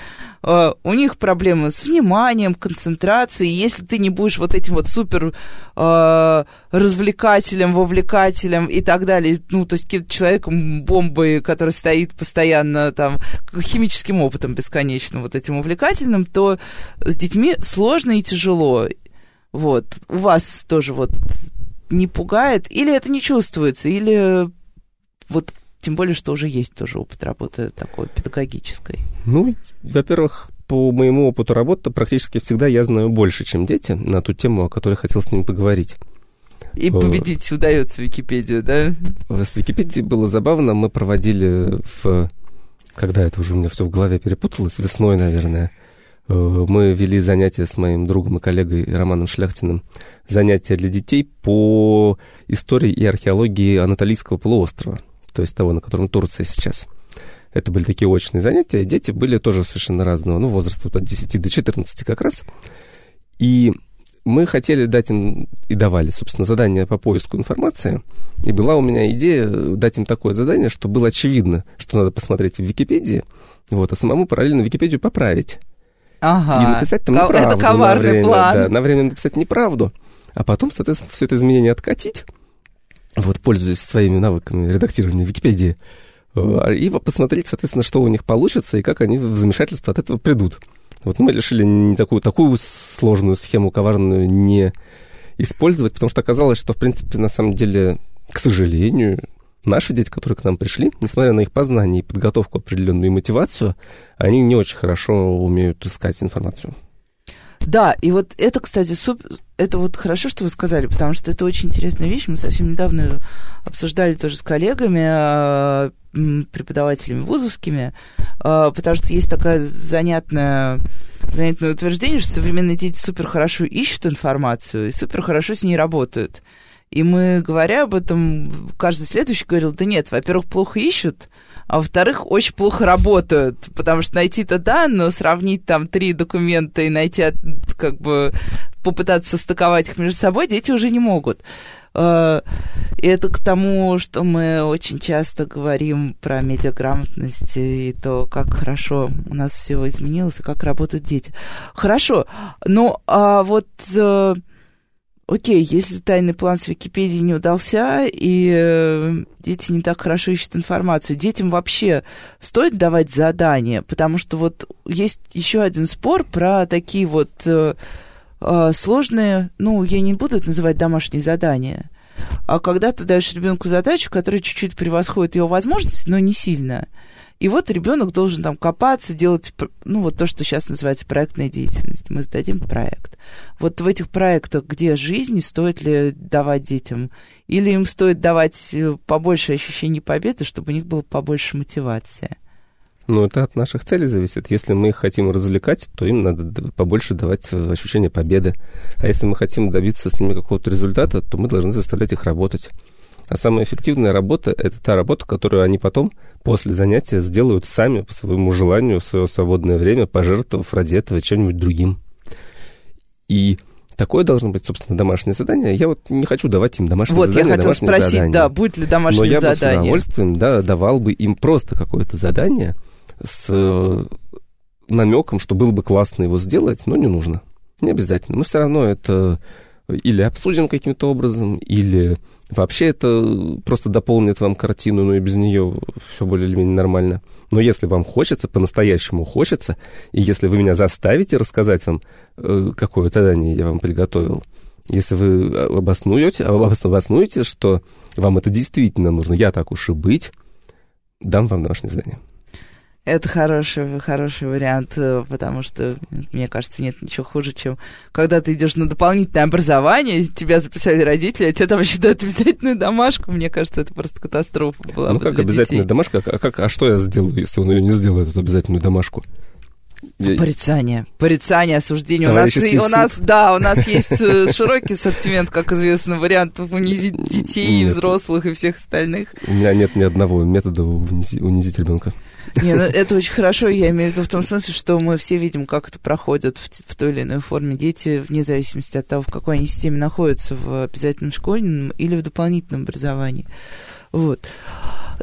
Э, У них проблемы с вниманием, концентрацией. Если ты не будешь вот этим вот супер э, развлекателем, вовлекателем и так далее, ну, то есть человеком бомбой, который стоит постоянно там, химическим опытом бесконечным, вот этим увлекательным, то с детьми сложно и тяжело. Вот. У вас тоже вот не пугает, или это не чувствуется, или вот тем более, что уже есть тоже опыт работы такой педагогической. Ну, во-первых, по моему опыту работы практически всегда я знаю больше, чем дети, на ту тему, о которой хотел с ними поговорить. И Э. победить удается Википедию, да? С Википедией было забавно, мы проводили в... Когда это уже у меня все в голове перепуталось, весной, наверное, мы вели занятия с моим другом и коллегой Романом Шляхтиным, занятия для детей по истории и археологии Анатолийского полуострова, то есть того, на котором Турция сейчас. Это были такие очные занятия, дети были тоже совершенно разного, ну, возраста от 10 до 14 как раз. И мы хотели дать им и давали, собственно, задание по поиску информации. И была у меня идея дать им такое задание, что было очевидно, что надо посмотреть в Википедии, вот, а самому параллельно Википедию поправить. Ага. И написать там неправду. Это коварный на время, план. Да, на время написать неправду, а потом, соответственно, все это изменение откатить, вот, пользуясь своими навыками редактирования Википедии, э, и посмотреть, соответственно, что у них получится и как они в замешательство от этого придут. Вот мы решили не такую, такую сложную схему коварную не использовать, потому что оказалось, что, в принципе, на самом деле, к сожалению, наши дети, которые к нам пришли, несмотря на их познание и подготовку определенную и мотивацию, они не очень хорошо умеют искать информацию. Да, и вот это, кстати, суп... это вот хорошо, что вы сказали, потому что это очень интересная вещь. Мы совсем недавно обсуждали тоже с коллегами, а, преподавателями вузовскими, а, потому что есть такое занятное, занятное утверждение, что современные дети супер хорошо ищут информацию и супер хорошо с ней работают. И мы, говоря об этом, каждый следующий говорил, да нет, во-первых, плохо ищут, а во-вторых, очень плохо работают, потому что найти-то да, но сравнить там три документа и найти, как бы, попытаться состыковать их между собой дети уже не могут. А, и это к тому, что мы очень часто говорим про медиаграмотность и то, как хорошо у нас все изменилось и как работают дети. Хорошо, ну а вот э, окей, если тайный план с Википедии не удался, и э, дети не так хорошо ищут информацию, детям вообще стоит давать задания, потому что вот есть еще один спор про такие вот э, э, сложные, ну, я не буду это называть домашние задания, а когда ты даешь ребенку задачу, которая чуть-чуть превосходит его возможности, но не сильно – и вот ребенок должен там копаться, делать, ну, вот то, что сейчас называется проектная деятельность. Мы сдадим проект. Вот в этих проектах, где жизни, стоит ли давать детям? Или им стоит давать э, побольше ощущений победы, чтобы у них было побольше мотивации? Ну, это от наших целей зависит. Если мы их хотим развлекать, то им надо побольше давать э, ощущение победы. А если мы хотим добиться с ними какого-то результата, то мы должны заставлять их работать. А самая эффективная работа – это та работа, которую они потом, после занятия, сделают сами по своему желанию в свое свободное время, пожертвовав ради этого чем-нибудь другим. И такое должно быть, собственно, домашнее задание. Я вот не хочу давать им домашнее вот, задание. Вот, я хотел спросить, задание. да, будет ли домашнее задание. Но я задание. бы с удовольствием, да, давал бы им просто какое-то задание с э, намеком, что было бы классно его сделать, но не нужно. Не обязательно. Но все равно это или обсудим каким-то образом, или вообще это просто дополнит вам картину, но и без нее все более или менее нормально. Но если вам хочется, по-настоящему хочется, и если вы меня заставите рассказать вам, э, какое задание я вам приготовил, если вы обоснуете, обоснуете, что вам это действительно нужно, я так уж и быть, дам вам домашнее задание. Это хороший, хороший вариант, э, потому что, мне кажется, нет ничего хуже, чем когда ты идешь на дополнительное образование, тебя записали родители, а тебе там еще дают обязательную домашку. Мне кажется, это просто катастрофа была. Ну как обязательная детей. домашка? А, как, а что я сделаю, если он ее не сделает, эту обязательную домашку? Я... Порицание. Порицание, осуждение. У нас, и, у нас, да, у нас есть э, широкий ассортимент, как известно, вариантов унизить детей, взрослых, и всех остальных. У меня нет ни одного метода унизить ребенка. Не, ну это очень хорошо, я имею в виду в том смысле, что мы все видим, как это проходит в, в той или иной форме. Дети, вне зависимости от того, в какой они системе находятся, в обязательном школьном или в дополнительном образовании. Вот.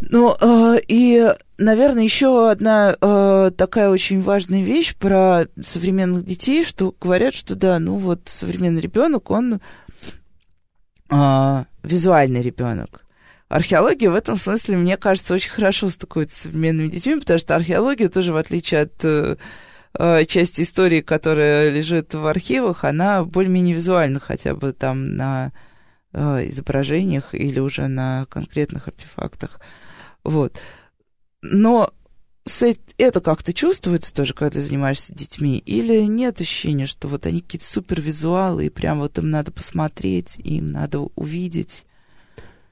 Ну, э, и, наверное, еще одна э, такая очень важная вещь про современных детей, что говорят, что да, ну вот современный ребенок, он э, визуальный ребенок археология в этом смысле, мне кажется, очень хорошо стыкуется с современными детьми, потому что археология тоже, в отличие от э, э, части истории, которая лежит в архивах, она более-менее визуальна, хотя бы там на э, изображениях или уже на конкретных артефактах. Вот. Но это как-то чувствуется тоже, когда ты занимаешься детьми? Или нет ощущения, что вот они какие-то супервизуалы, и прям вот им надо посмотреть, им надо увидеть?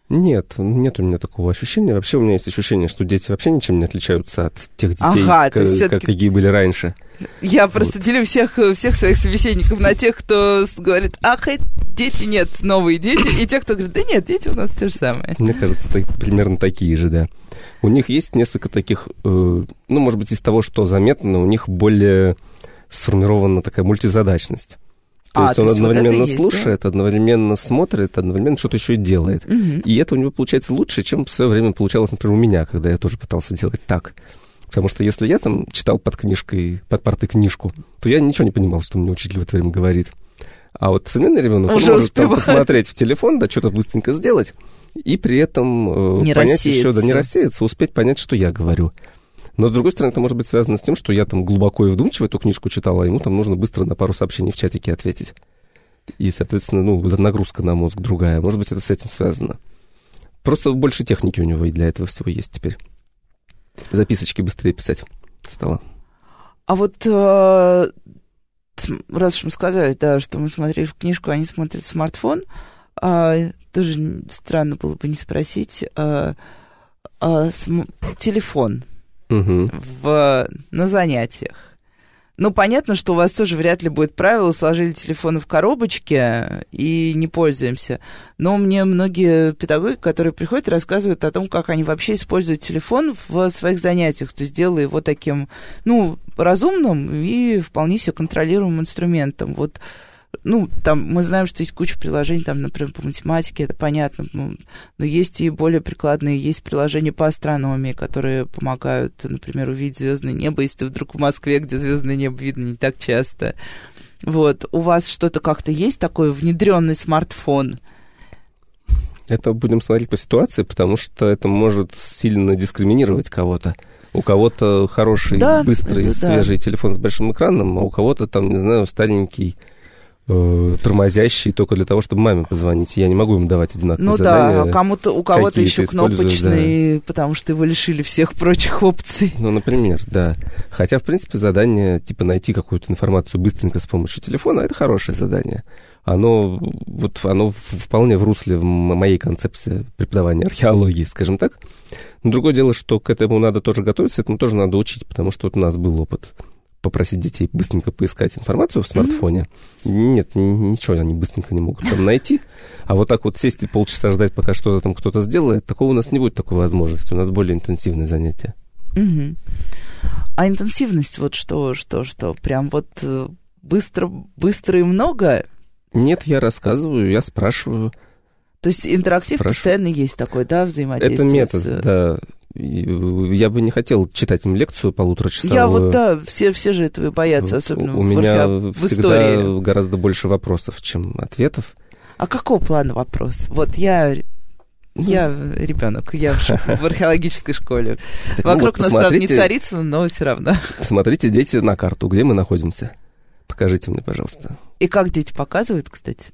Нет, нет у меня такого ощущения. Вообще у меня есть ощущение, что дети вообще ничем не отличаются от тех детей, ага, как, как, какие были раньше. Я вот. просто делю всех, всех своих собеседников на тех, кто говорит, ах, дети нет, новые дети, и тех, кто говорит, да нет, дети у нас те же самые. Мне кажется, так, примерно такие же, да. У них есть несколько таких, э, ну, может быть, из того, что заметно, у них более сформирована такая мультизадачность. То А, есть то он есть вот одновременно и есть, слушает, одновременно смотрит, одновременно что-то еще и делает. Мгм. И это у него получается лучше, чем в свое время получалось, например, у меня, когда я тоже пытался делать так. Потому что если я там читал под книжкой, под партой книжку, то я ничего не понимал, что мне учитель в это время говорит. А вот современный ребенок он может там посмотреть в телефон, да, что-то быстренько сделать, и при этом э, Не понять еще, да, не рассеяться, успеть понять, что я говорю. Но, с другой стороны, это может быть связано с тем, что я там глубоко и вдумчиво эту книжку читал, а ему там нужно быстро на пару сообщений в чатике ответить. И, соответственно, ну, нагрузка на мозг другая. Может быть, это с этим связано. Просто больше техники у него и для этого всего есть теперь. Записочки быстрее писать стало. А вот э, раз уж мы сказали, да, что мы смотрели книжку, они смотрят в смартфон, а, тоже странно было бы не спросить, а, а, см- телефон В, на занятиях. Ну, понятно, что у вас тоже вряд ли будет правило, сложили телефоны в коробочке и не пользуемся. Но мне многие педагоги, которые приходят, рассказывают о том, как они вообще используют телефон в своих занятиях, то есть делая его таким, ну, разумным и вполне себе контролируемым инструментом. Вот ну, там мы знаем, что есть куча приложений, там, например, по математике, это понятно, ну, но есть и более прикладные, есть приложения по астрономии, которые помогают, например, увидеть звездное небо, если ты вдруг в Москве, где звездное небо видно не так часто. Вот, у вас что-то как-то есть такой внедренный смартфон? Это будем смотреть по ситуации, потому что это может сильно дискриминировать кого-то. У кого-то хороший, Да, быстрый, да. свежий телефон с большим экраном, а у кого-то там, не знаю, старенький, э, тормозящий только для того, чтобы маме позвонить. Я не могу им давать одинаковые Ну задания. да, а кому-то, у кого-то еще используешь, кнопочный, потому что его лишили всех прочих опций. Ну, например, да. Хотя, в принципе, задание, типа, найти какую-то информацию быстренько с помощью телефона, это хорошее задание. Оно, вот, оно вполне в русле моей концепции преподавания археологии, скажем так. Но другое дело, что к этому надо тоже готовиться, этому тоже надо учить, потому что вот у нас был опыт попросить детей быстренько поискать информацию в смартфоне. Нет, н- ничего они быстренько не могут там найти. А вот так вот сесть и полчаса ждать, пока что-то там кто-то сделает, такого у нас не будет такой возможности. У нас более интенсивные занятия. Мгм. А интенсивность вот что, что, что? Прям вот э, быстро, быстро и много? Нет, я рассказываю, я спрашиваю. То есть интерактив Хорошо. постоянно есть такой, да, Это взаимодействие? метод, с- да. Э, Я бы не хотел читать им лекцию полуторачасовую. Я вот, да, все, все же этого боятся, особенно У в, меня в всегда истории. гораздо больше вопросов, чем ответов. А какого плана вопрос? Вот я... Я ребенок, я в, археологической школе. Так, ну Вокруг вот нас, правда, не царица, но все равно. Посмотрите, дети, на карту, где мы находимся. Покажите мне, пожалуйста. И как дети показывают, кстати?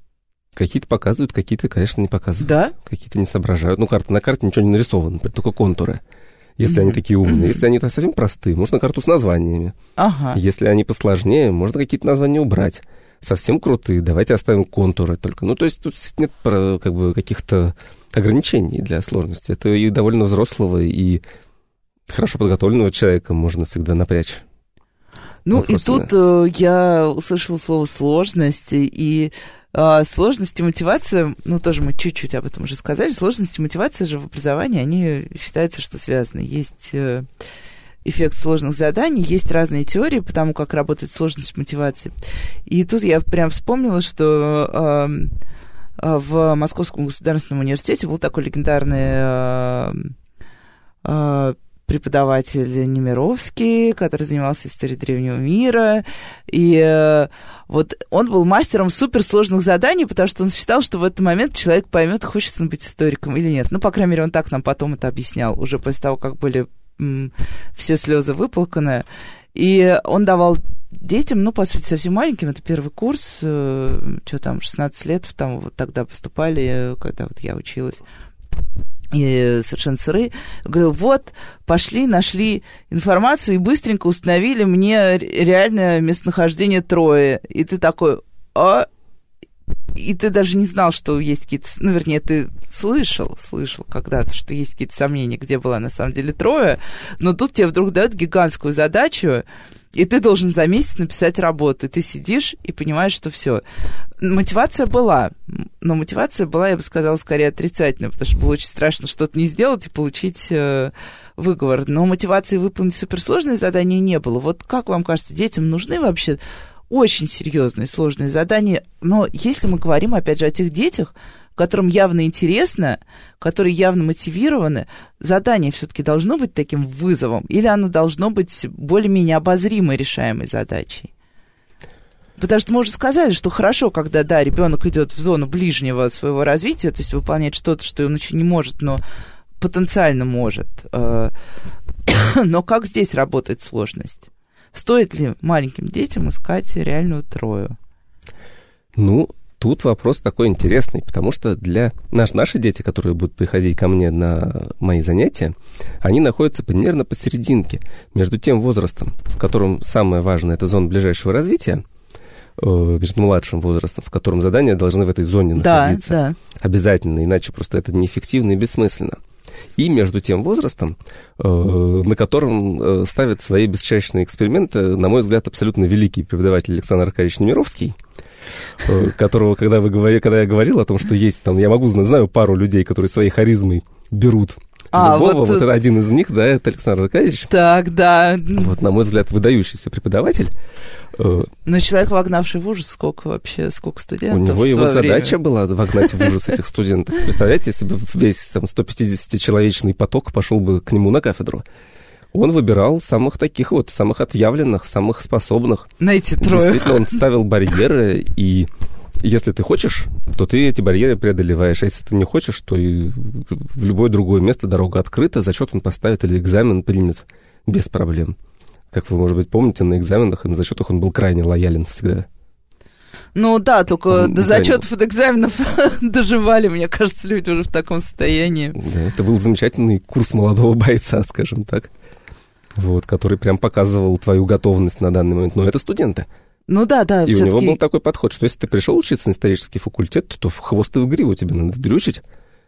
Какие-то показывают, какие-то, конечно, не показывают. Да? Какие-то не соображают. Ну, карта, на карте ничего не нарисовано, только контуры. Если они такие умные. Если они совсем простые, можно карту с названиями. Ага. Если они посложнее, можно какие-то названия убрать. Совсем крутые, давайте оставим контуры только. Ну, то есть тут нет как бы каких-то ограничений для сложности. Это и довольно взрослого, и хорошо подготовленного человека можно всегда напрячь. Ну, вопросами. и тут э, я услышала слово сложности, и э, сложность и мотивация, ну, тоже мы чуть-чуть об этом уже сказали, сложность и мотивация же в образовании, они считаются, что связаны. Есть э, эффект сложных заданий, есть разные теории по тому, как работает сложность мотивации. И тут я прям вспомнила, что э, в Московском государственном университете был такой легендарный э, преподаватель Немировский, который занимался историей древнего мира. И э, вот он был мастером суперсложных заданий, потому что он считал, что в этот момент человек поймет, хочет он быть историком или нет. Ну, по крайней мере, он так нам потом это объяснял, уже после того, как были все слезы выплаканы. И он давал детям, ну, по сути, совсем маленьким, это первый курс, э, что там, 16 лет, там вот тогда поступали, э, когда вот я училась и совершенно сырые, говорил, вот, пошли, нашли информацию и быстренько установили мне ре- реальное местонахождение Трои. И ты такой, а... И ты даже не знал, что есть какие-то... Ну, вернее, ты слышал, слышал когда-то, что есть какие-то сомнения, где была на самом деле Троя, но тут тебе вдруг дают гигантскую задачу, и ты должен за месяц написать работу. Ты сидишь и понимаешь, что все. Мотивация была, но мотивация была, я бы сказала, скорее отрицательная, потому что было очень страшно что-то не сделать и получить э, выговор. Но мотивации выполнить суперсложные задания не было. Вот как вам кажется, детям нужны вообще очень серьезные, сложные задания. Но если мы говорим, опять же, о тех детях, которым явно интересно, которые явно мотивированы, задание все-таки должно быть таким вызовом, или оно должно быть более-менее обозримой решаемой задачей? Потому что мы уже сказали, что хорошо, когда, да, ребенок идет в зону ближнего своего развития, то есть выполняет что-то, что он еще не может, но потенциально может. Э, но как здесь работает сложность? Стоит ли маленьким детям искать реальную трою? Ну, тут вопрос такой интересный, потому что для наш, наши дети, которые будут приходить ко мне на мои занятия, они находятся примерно посерединке между тем возрастом, в котором самое важное это зона ближайшего развития, э, между младшим возрастом, в котором задания должны в этой зоне находиться. Да. Обязательно, иначе просто это неэффективно и бессмысленно и между тем возрастом, э, на котором э, ставит свои бесчащные эксперименты, на мой взгляд, абсолютно великий преподаватель Александр Аркадьевич Немировский, которого, когда, вы говорили, когда я говорил о том, что есть там, я могу знать, знаю пару людей, которые своей харизмой берут а, любого, вот, вот это один из них, да, это Александр Аркадьевич. Так, да. Вот, на мой взгляд, выдающийся преподаватель. Э, Но человек, вогнавший в ужас, сколько вообще, сколько студентов? У него его задача время. была вогнать в ужас этих студентов. Представляете, если бы весь там 150-человечный поток пошел бы к нему на кафедру. Он выбирал самых таких вот, самых отъявленных, самых способных. Найти трое. Действительно, он ставил барьеры и если ты хочешь, то ты эти барьеры преодолеваешь. А если ты не хочешь, то и в любое другое место дорога открыта, зачет он поставит или экзамен примет без проблем. Как вы, может быть, помните, на экзаменах и на зачетах он был крайне лоялен всегда. Ну да, только он до зачетов и до экзаменов доживали, мне кажется, люди уже в таком состоянии. Да, это был замечательный курс молодого бойца, скажем так, вот, который прям показывал твою готовность на данный момент. Но это студенты. Ну да, да. И у него был такой подход, что если ты пришел учиться на исторический факультет, то в хвост и в гриву тебе надо дрючить,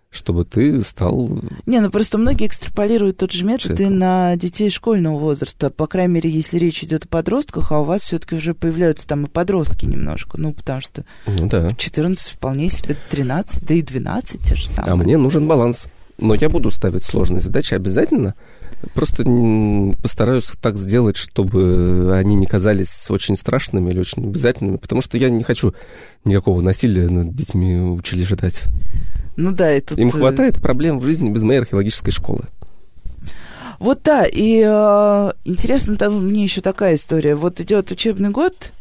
чтобы ты стал... Не, ну просто многие экстраполируют тот же метод и на детей школьного возраста. По крайней мере, если речь идет о подростках, а у вас все-таки уже появляются там и подростки немножко. Ну, потому что ну, да. 14 вполне себе 13, да и 12 те же самые. А мне нужен баланс. Но я буду ставить сложные задачи обязательно, Просто постараюсь так сделать, чтобы они не казались очень страшными или очень обязательными, потому что я не хочу никакого насилия над детьми учили ждать. Ну да, это... Им хватает проблем в жизни без моей археологической школы. Вот да, и э, интересно там мне еще такая история. Вот идет учебный год,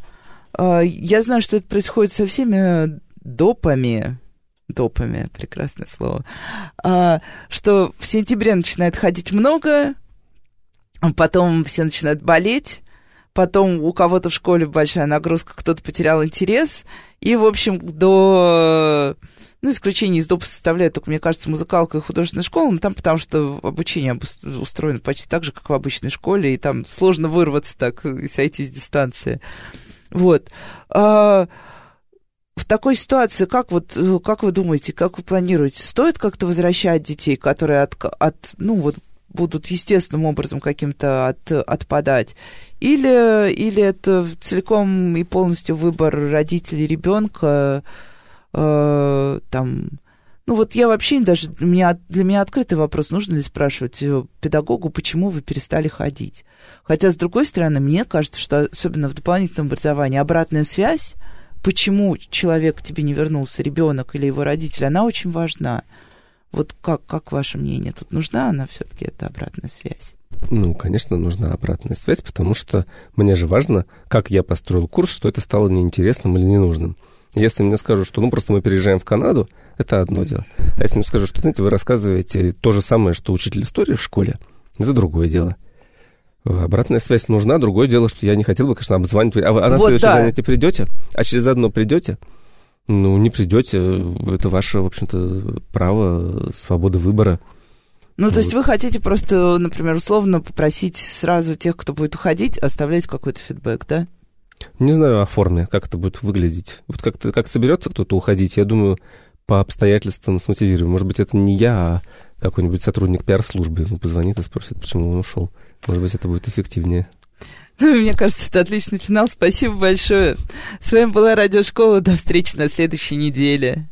э, я знаю, что это происходит со всеми допами, допами, прекрасное слово, а, что в сентябре начинает ходить много, потом все начинают болеть, потом у кого-то в школе большая нагрузка, кто-то потерял интерес, и, в общем, до... Ну, исключение из допа составляет только, мне кажется, музыкалка и художественная школа, но там потому что обучение устроено почти так же, как в обычной школе, и там сложно вырваться так и сойти с дистанции. Вот. А, такой ситуации, как вот, э, как вы думаете, как вы планируете, стоит как-то возвращать детей, которые от, от ну вот будут естественным образом каким-то от, отпадать, или, или это целиком и полностью выбор родителей ребенка, э, там, ну вот я вообще даже, для меня, для меня открытый вопрос, нужно ли спрашивать э, педагогу, почему вы перестали ходить. Хотя, с другой стороны, мне кажется, что особенно в дополнительном образовании обратная связь, почему человек к тебе не вернулся, ребенок или его родитель, она очень важна. Вот как, как ваше мнение? Тут нужна она все-таки, эта обратная связь? Ну, конечно, нужна обратная связь, потому что мне же важно, как я построил курс, что это стало неинтересным или ненужным. Если мне скажут, что ну просто мы переезжаем в Канаду, это одно дело. А если мне скажут, что, знаете, вы рассказываете то же самое, что учитель истории в школе, это другое дело. Обратная связь нужна. Другое дело, что я не хотел бы, конечно, обзванивать. А вы а на вот следующее да. занятие придете? А через одно придете? Ну, не придете. Это ваше, в общем-то, право, свобода выбора. Ну, то есть вы хотите просто, например, условно попросить сразу тех, кто будет уходить, оставлять какой-то фидбэк, да? Не знаю о форме, как это будет выглядеть. Вот как, как соберется кто-то уходить, я думаю, по обстоятельствам смотивируем. Может быть, это не я, а какой-нибудь сотрудник пиар-службы позвонит и спросит, почему он ушел. Может быть, это будет эффективнее. Ну, мне кажется, это отличный финал. Спасибо большое. С вами была Радиошкола. До встречи на следующей неделе.